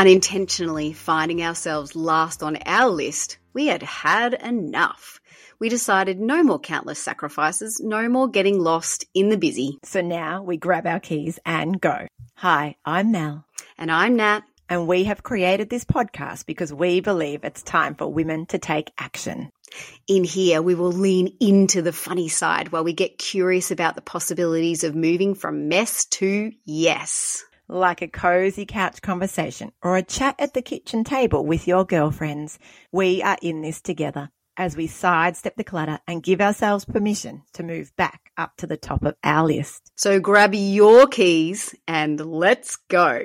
Unintentionally finding ourselves last on our list, we had had enough. We decided no more countless sacrifices, no more getting lost in the busy. So now we grab our keys and go. Hi, I'm Mel. And I'm Nat. And we have created this podcast because we believe it's time for women to take action. In here, we will lean into the funny side while we get curious about the possibilities of moving from mess to yes. Like a cozy couch conversation or a chat at the kitchen table with your girlfriends, we are in this together as we sidestep the clutter and give ourselves permission to move back up to the top of our list. So grab your keys and let's go.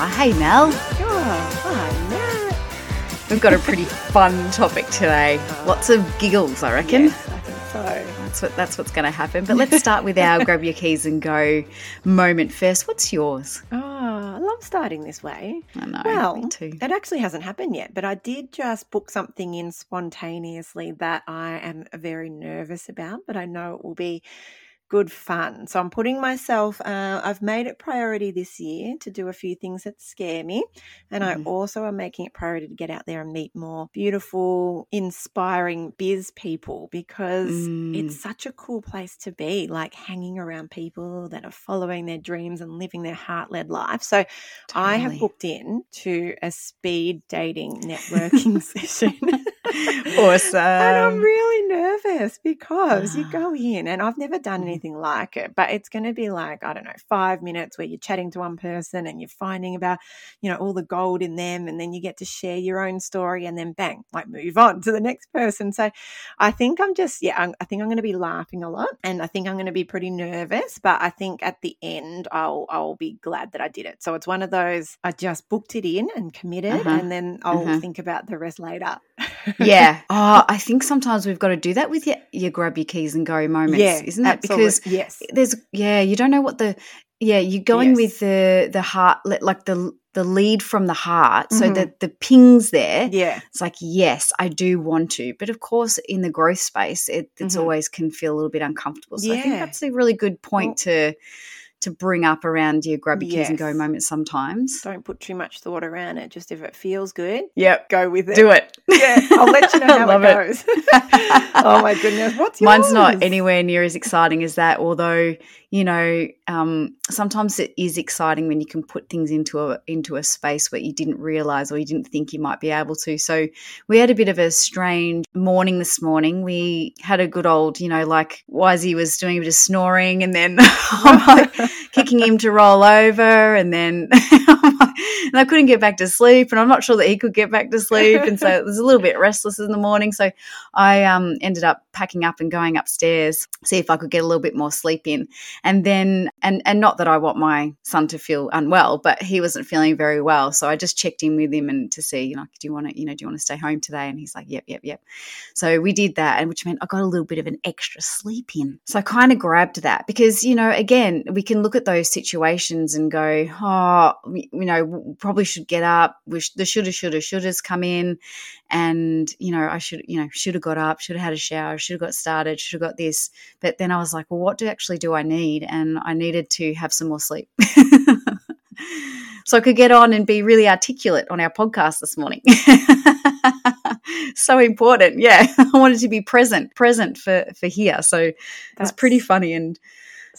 Oh, hey, Mel. Oh, hi, Nat. We've got a pretty fun topic today. Lots of giggles, I reckon. Yes, I think so. That's what that's what's going to happen. But let's start with our grab your keys and go moment first. What's yours? Oh, I love starting this way. I know. Well, it actually hasn't happened yet, but I did just book something in spontaneously that I am very nervous about, but I know it will be good fun. So I'm putting myself, uh, I've made it priority this year to do a few things that scare me. And Mhm. I also am making it priority to get out there and meet more beautiful, inspiring biz people because Mm. it's such a cool place to be, like hanging around people that are following their dreams and living their heart led life. So I have booked in to a speed dating networking session. Awesome. And I'm really nervous because you go in, and I've never done Mhm. anything like it, but it's going to be like, I don't know, five minutes where you're chatting to one person and you're finding about, you know, all the gold in them, and then you get to share your own story, and then bang, like move on to the next person. So I think I'm just, yeah, I'm, I think I'm going to be laughing a lot, and I think I'm going to be pretty nervous, but I think at the end, I'll, I'll be glad that I did it. So it's one of those, I just booked it in and committed, Uh-huh. and then I'll Uh-huh. think about the rest later. Yeah. Oh, I think sometimes we've got to do that with your, your grab your keys and go moments, yeah, isn't that? absolutely. Because yes, there's yeah, you don't know what the yeah, you're going Yes. with the the heart like the the lead from the heart. So Mhm. the the pings there. yeah, It's like, yes, I do want to. But of course, in the growth space, it it's Mhm. always can feel a little bit uncomfortable. So I think that's a really good point to to bring up around your grab your keys and go Yes. moments sometimes. don't put too much thought around it. Just if it feels good, Yep. go with it. Do it. Yeah, I'll let you know how Love it goes. oh my goodness, what's yours? Mine's not anywhere near as exciting as that, although you know um, sometimes it is exciting when you can put things into a into a space where you didn't realize or you didn't think you might be able to. So we had a bit of a strange morning this morning. We had a good old, you know, like Wisey was doing a bit of snoring, and then I'm like kicking him to roll over, and then and I couldn't get back to sleep, and I'm not sure that he could get back to sleep, and so it was a little bit restless in the morning. So I um, ended up packing up and going upstairs, see if I could get a little bit more sleep in. And then, and and not that I want my son to feel unwell, but he wasn't feeling very well, so I just checked in with him and to see, you know, do you want to, you know, do you want to stay home today? And he's like, yep, yep, yep. So we did that, and which meant I got a little bit of an extra sleep in. So I kind of grabbed that because you know, again, we can look at those situations and go, oh, you know, probably should get up. Sh- the shoulda, shoulda, shouldas come in and you know i should you know should have got up should have had a shower should have got started should have got this. But then i was like well what do actually do i need? And i needed to have some more sleep. So i could get on and be really articulate on our podcast this morning. So important. Yeah. I wanted to be present present for for here. So was pretty funny and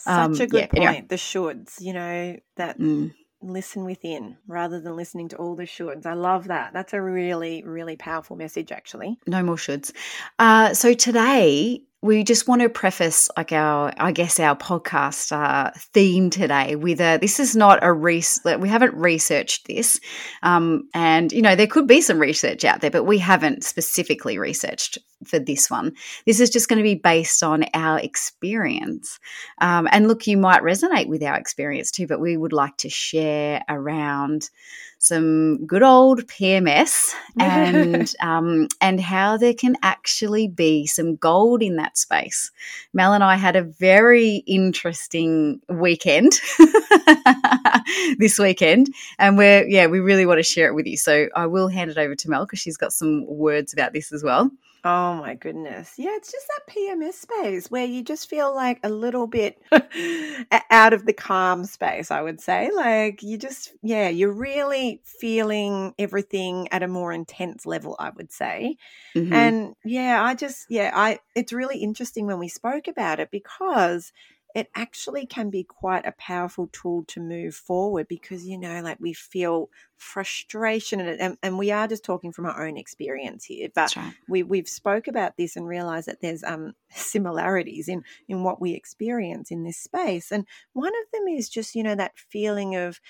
Such um, a good yeah, point. anyway. The shoulds, you know, that mm, listen within rather than listening to all the shoulds. I love that. That's a really, really powerful message, actually. no more shoulds uh, so today we just want to preface like our i guess our podcast uh, theme today with a this is not a res- we haven't researched this um, and you know there could be some research out there but we haven't specifically researched for this one. This is just going to be based on our experience. Um, and look you might resonate with our experience too but we would like to share around some good old PMS and um, and how there can actually be some gold in that space. Mel and I had a very interesting weekend this weekend, and we're yeah we really want to share it with you. So I will hand it over to Mel because she's got some words about this as well. Oh my goodness. Yeah, it's just that PMS space where you just feel like a little bit out of the calm space, I would say. Like you just, yeah, you're really feeling everything at a more intense level, I would say. Mm-hmm. And yeah, I just, yeah, I, it's really interesting when we spoke about it because it actually can be quite a powerful tool to move forward because you know like we feel frustration and, and, and we are just talking from our own experience here but right. we, we've spoke about this and realized that there's um, similarities in in what we experience in this space and one of them is just you know that feeling of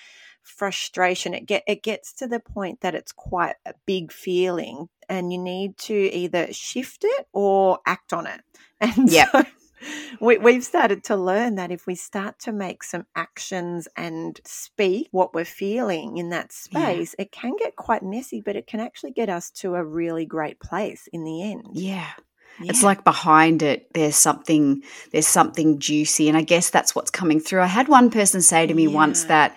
frustration. It get it gets to the point that it's quite a big feeling and you need to either shift it or act on it. And yeah so we, we've started to learn that if we start to make some actions and speak what we're feeling in that space, yeah. it can get quite messy, but it can actually get us to a really great place in the end. Yeah. Yeah. It's like behind it, there's something, there's something juicy, and I guess that's what's coming through. I had one person say to me yeah. once that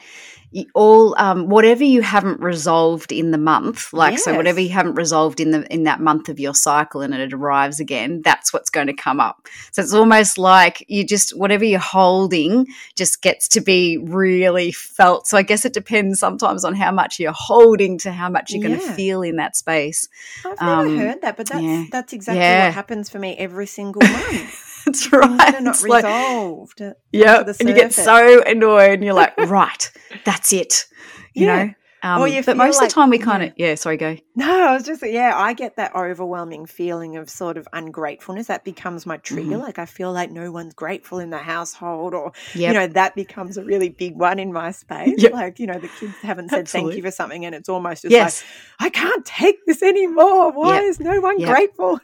all um, whatever you haven't resolved in the month like yes. so whatever you haven't resolved in the in that month of your cycle and it arrives again that's what's going to come up so it's almost like you just whatever you're holding just gets to be really felt so i guess it depends sometimes on how much you're holding to how much you're yeah. going to feel in that space i've never um, heard that but that's yeah. that's exactly yeah. what happens for me every single month That's right. They're not it's resolved. Uh, like, yeah, and you get so annoyed, and you're like, right, that's it. You yeah. know, um, or you but most like, of the time we kind of yeah. yeah. Sorry, go. No, I was just yeah. I get that overwhelming feeling of sort of ungratefulness. That becomes my trigger. Mm-hmm. Like I feel like no one's grateful in the household, or yep. you know that becomes a really big one in my space. Yep. Like you know the kids haven't said Absolutely. thank you for something, and it's almost just yes. like I can't take this anymore. Why yep. is no one grateful?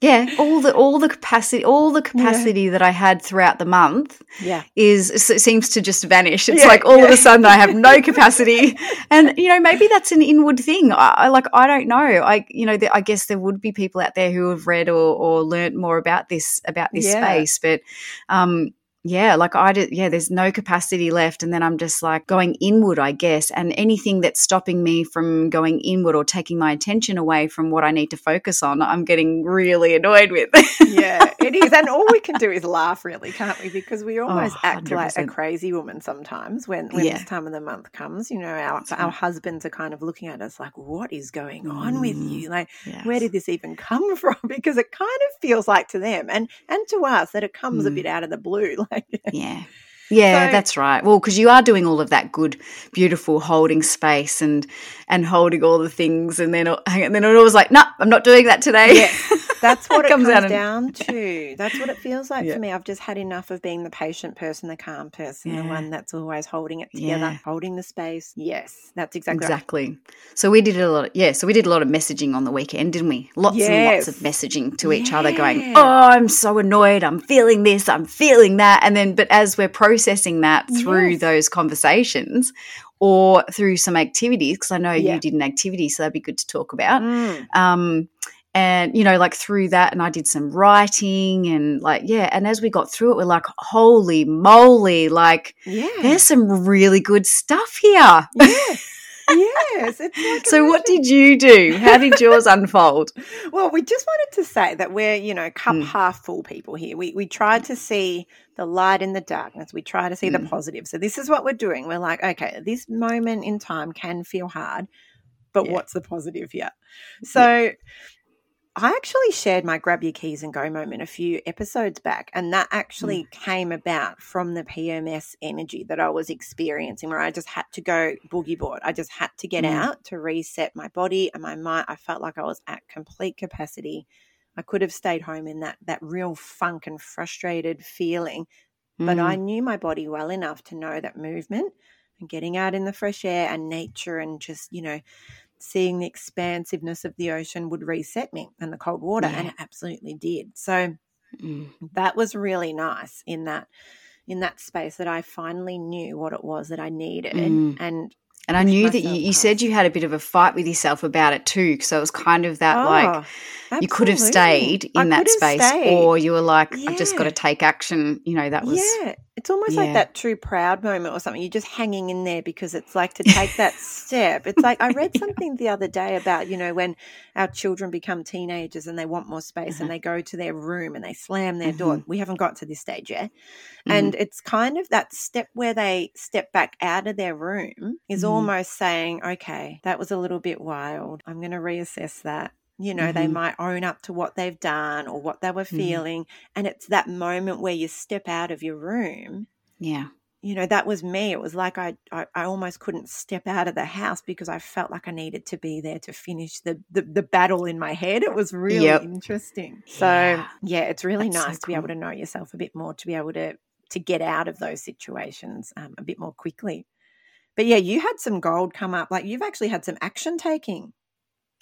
yeah, all the all the capacity, all the capacity yeah. that I had throughout the month, yeah, is it seems to just vanish. It's yeah, like all of a sudden I have no capacity and and you know maybe that's an inward thing I, I like i don't know i you know the, i guess there would be people out there who have read or, or learned more about this about this yeah. space but um yeah, like I did, yeah, there's no capacity left. And then I'm just like going inward, I guess. And anything that's stopping me from going inward or taking my attention away from what I need to focus on, I'm getting really annoyed with. yeah, it is. And all we can do is laugh, really, can't we? Because we oh, almost oh, act like a crazy woman sometimes when, when yeah. this time of the month comes. You know, our, our husbands are kind of looking at us like, what is going on mm, with you? Like, yes. where did this even come from? Because it kind of feels like to them and, and to us that it comes mm. a bit out of the blue. Like, yeah. Yeah, so, that's right. Well, because you are doing all of that good, beautiful holding space and and holding all the things, and then and then it was like, no, nah, I'm not doing that today. Yeah, that's what it comes, comes down to. That's what it feels like yeah. for me. I've just had enough of being the patient person, the calm person, yeah. the one that's always holding it together, holding the space. Yes, that's exactly exactly. Right. So we did a lot. Of, yeah, so we did a lot of messaging on the weekend, didn't we? Lots yes. and lots of messaging to each other, going, "Oh, I'm so annoyed. I'm feeling this. I'm feeling that." And then, but as we're processing that through yes. those conversations, or through some activities because I know yeah. you did an activity, so that'd be good to talk about. Mm. Um, and you know like through that and i did some writing and like yeah and as we got through it we're like holy moly like yeah. there's some really good stuff here yeah yes. Like so, what did you do? How did yours unfold? Well, we just wanted to say that we're, you know, cup mm. half full people here. We we tried to see the light in the darkness. We try to see mm. the positive. So, this is what we're doing. We're like, okay, this moment in time can feel hard, but yeah. what's the positive here? So. Yeah I actually shared my grab your keys and go moment a few episodes back, and that actually mm. came about from the PMS energy that I was experiencing, where I just had to go boogie board. I just had to get mm. out to reset my body and my mind. I felt like I was at complete capacity. I could have stayed home in that that real funk and frustrated feeling, mm. but I mm. knew my body well enough to know that movement and getting out in the fresh air and nature and just you know seeing the expansiveness of the ocean would reset me and the cold water yeah. and it absolutely did so mm. that was really nice in that in that space that i finally knew what it was that i needed mm. and and I knew that you, you said you had a bit of a fight with yourself about it too. So it was kind of that oh, like absolutely. you could have stayed in I that space, stayed. or you were like, yeah. I've just got to take action. You know, that was yeah. It's almost Yeah. like that true proud moment or something. You're just hanging in there because it's like to take that step. It's like I read something the other day about, you know, when our children become teenagers and they want more space Uh-huh. and they go to their room and they slam their door. We haven't got to this stage yet. And Mm-hmm. it's kind of that step where they step back out of their room is Mhm. almost saying, okay, that was a little bit wild. I'm going to reassess that. You know, they Mhm. might own up to what they've done or what they were Mhm. feeling. And it's that moment where you step out of your room. yeah. You know, that was me. It was like I, I, I almost couldn't step out of the house because I felt like I needed to be there to finish the, the, the battle in my head. It was really Yep. interesting. So, Yeah. yeah, it's really That's so nice to be able to know yourself a bit more, to be able to to get out of those situations um, a bit more quickly. But yeah, you had some gold come up. Like you've actually had some action taking.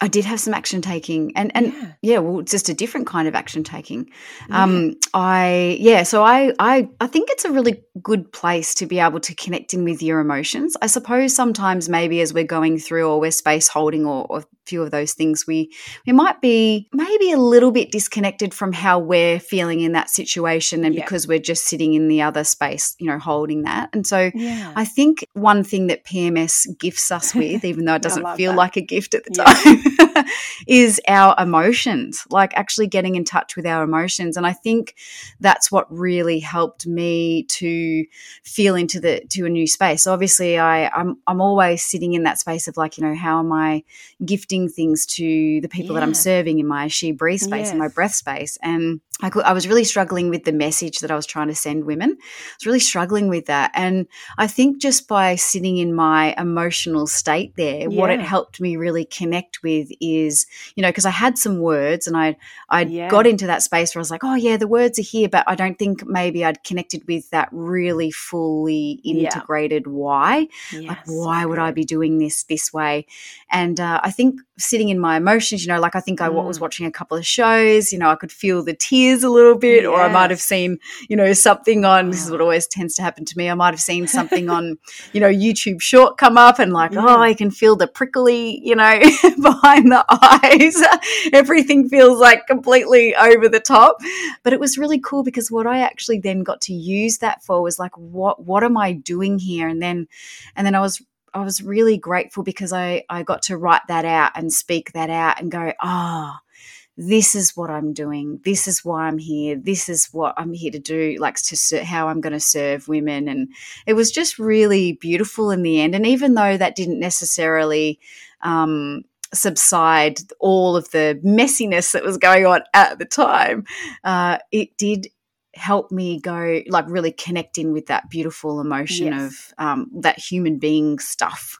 I did have some action taking, and and yeah. yeah, well, it's just a different kind of action taking. Yeah. Um, I yeah, so I I I think it's a really good place to be able to connect in with your emotions. I suppose sometimes maybe as we're going through or we're space holding or, or few of those things, we we might be maybe a little bit disconnected from how we're feeling in that situation, and Yeah. because we're just sitting in the other space, you know, holding that. And so yeah. I think one thing that PMS gifts us with, even though it doesn't feel that. like a gift at the Yeah. time, is our emotions, like actually getting in touch with our emotions. And I think that's what really helped me to feel into the to a new space. So obviously I I'm I'm always sitting in that space of like, you know, how am I gifting things to the people that I'm serving in my she breathe space, in my breath space. And I, could, I was really struggling with the message that I was trying to send women. I was really struggling with that. And I think just by sitting in my emotional state there, what it helped me really connect with is, you know, because I had some words and I I Yeah. got into that space where I was like, oh yeah, the words are here, but I don't think maybe I'd connected with that really fully Yeah. integrated why. Like, Yes, why would I be doing this this way? And uh, I think sitting in my emotions, you know, like I think I wa- was Mm. watching a couple of shows, you know, I could feel the tears a little bit, or I might have seen, you know, something on, this is what always tends to happen to me. I might have seen something on, you know, YouTube short come up and like, Yeah. oh, I can feel the prickly, you know, behind the eyes. Everything feels like completely over the top. But it was really cool because what I actually then got to use that for was like, what, what am I doing here? And then, and then I was I was really grateful because I, I got to write that out and speak that out and go, ah, this is what I'm doing. This is why I'm here. This is what I'm here to do, like to ser- how I'm going to serve women. And it was just really beautiful in the end. And even though that didn't necessarily um, subside all of the messiness that was going on at the time, uh, it did help me go like really connect in with that beautiful emotion Yes. of um, that human being stuff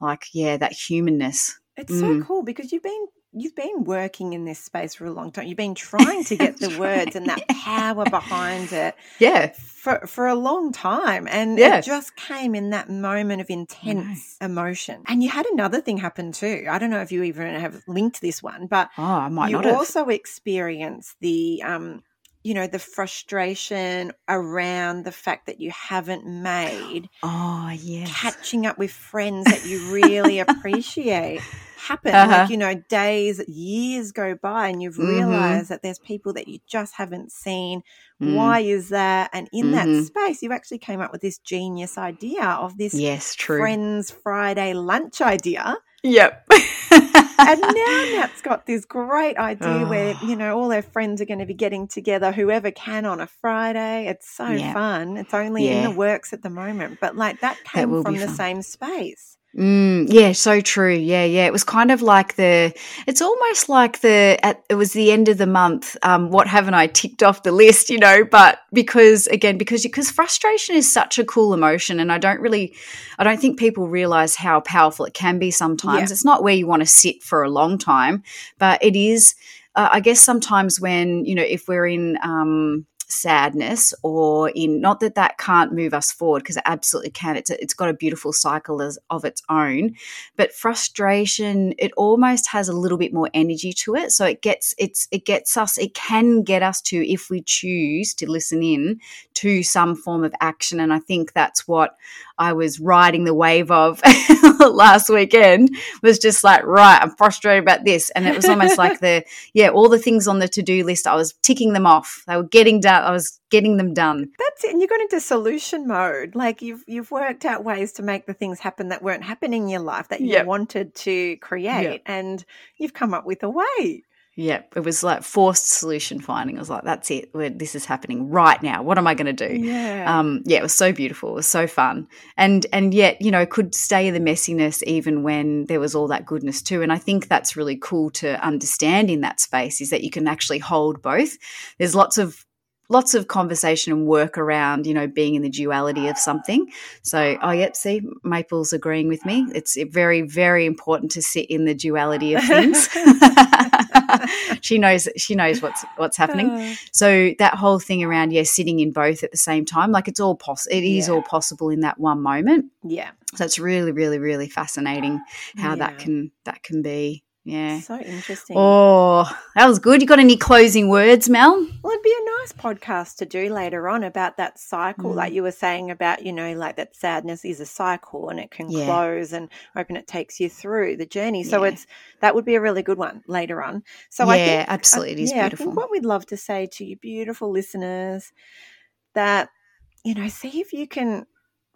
like yeah that humanness It's so Mm. cool because you've been you've been working in this space for a long time. You've been trying to get the words and that power behind it yeah for for a long time and Yeah. it just came in that moment of intense emotion. And you had another thing happen too. I don't know if you even have linked this one, but oh i might you not also experienced the um you know the frustration around the fact that you haven't made oh yes catching up with friends that you really appreciate happen Uh-huh. like you know days years go by and you've Mhm. realized that there's people that you just haven't seen Mm. why is that and in that Mhm. space you actually came up with this genius idea of this yes true friends friday lunch idea yep and now Nat's got this great idea where, Oh. you know, all her friends are going to be getting together, whoever can on a Friday. It's so Yeah. fun. It's only in the works at the moment, but like that came from the fun. same space. Mm, yeah, so true. Yeah, yeah. It was kind of like the. It's almost like the. At, it was the end of the month. Um, what haven't I ticked off the list? You know, but because again, because because frustration is such a cool emotion, and I don't really, I don't think people realize how powerful it can be. Sometimes Yeah. it's not where you want to sit for a long time, but it is. Uh, I guess sometimes when you know if we're in. Um, sadness or in not that that can't move us forward because it absolutely can. It's it's got a beautiful cycle as, of its own. But frustration it almost has a little bit more energy to it. So it gets it's it gets us it can get us to if we choose to listen in to some form of action. And i think that's what i was riding the wave of last weekend was just like right i'm frustrated about this and it was almost like the yeah all the things on the to-do list i was ticking them off they were getting done i was getting them done That's that's it. And you got into solution mode. Like you've you've worked out ways to make the things happen that weren't happening in your life that you Yep. wanted to create, Yep. and you've come up with a way. Yeah, it was like forced solution finding. I was like, that's it. We're, this is happening right now. What am I going to do? Yeah. Um, yeah, it was so beautiful. It was so fun, and and yet you know could stay in the messiness even when there was all that goodness too. And I think that's really cool to understand in that space is that you can actually hold both. There's lots of lots of conversation and work around you know being in the duality of something. So oh yep see maple's agreeing with me. It's very very important to sit in the duality of things. She knows she knows what's what's happening. Uh, so that whole thing around yeah sitting in both at the same time like it's all possible it is Yeah. all possible in that one moment. Yeah. so it's really really really fascinating how that can that can be yeah So interesting. oh that was good you got any closing words mel Well, it'd be a nice podcast to do later on about that cycle, Mm. like you were saying about, you know, like that sadness is a cycle and it can Yeah. close and open. It takes you through the journey. So Yeah. it's that would be a really good one later on. So yeah I think absolutely it is yeah, I beautiful think what we'd love to say to you, beautiful listeners, that you know, see if you can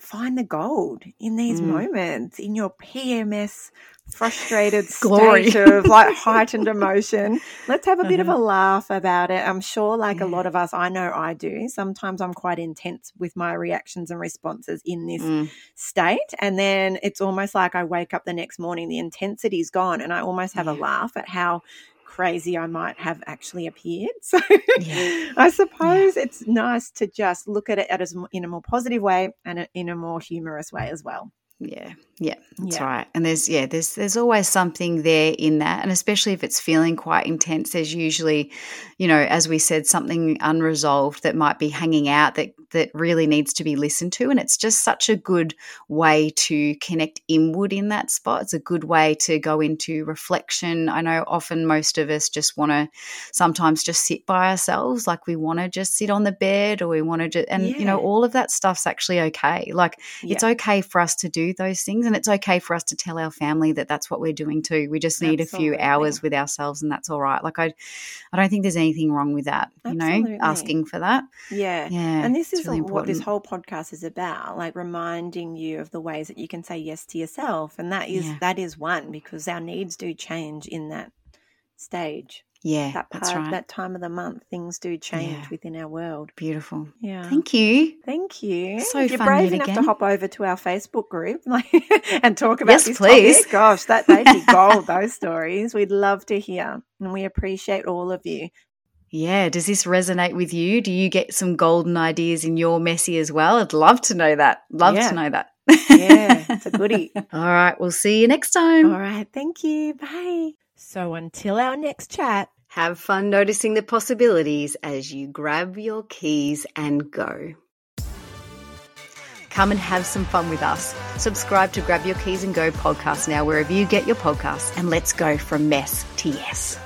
find the gold in these Mm. moments in your PMS frustrated Glory. state of like heightened emotion. Let's have a bit of a laugh about it. I'm sure, like a Uh-huh. Lot of us, I know I do. Sometimes I'm quite intense with my reactions and responses in this Mm, state. And then it's almost like I wake up the next morning, the intensity's gone, and I almost have a laugh at how crazy I might have actually appeared. So Yeah. I suppose it's nice to just look at it as in a more positive way and in a more humorous way as well. yeah yeah that's Yeah. right and there's yeah there's there's always something there in that and especially if it's feeling quite intense there's usually you know as we said something unresolved that might be hanging out that that really needs to be listened to and it's just such a good way to connect inward in that spot. It's a good way to go into reflection. I know often most of us just want to sometimes just sit by ourselves like we want to just sit on the bed or we want to just and you know all of that stuff's actually okay. Like Yeah. it's okay for us to do those things and it's okay for us to tell our family that that's what we're doing too. We just need a few hours with ourselves and that's all right. Like i i don't think there's anything wrong with that you Absolutely. know asking for that. Yeah. yeah And this it's is really what this whole podcast is about, like reminding you of the ways that you can say yes to yourself. And that is Yeah. that is one because our needs do change in that stage. yeah That part right that time of the month, things do change Yeah. within our world. beautiful Yeah. thank you Thank you. So if you're fun brave enough to hop over to our Facebook group like, and talk about Yes, this please. topic, gosh, that they'd be gold. those stories, we'd love to hear, and we appreciate all of you. Yeah does this resonate with you do you get some golden ideas in your messy as well i'd love to know that love Yeah. to know that Yeah, it's a goodie. all right we'll see you next time all right, thank you. Bye. So until our next chat. Have fun noticing the possibilities as you grab your keys and go. Come and have some fun with us. Subscribe to Grab Your Keys and Go podcast now, wherever you get your podcasts, and let's go from mess to yes.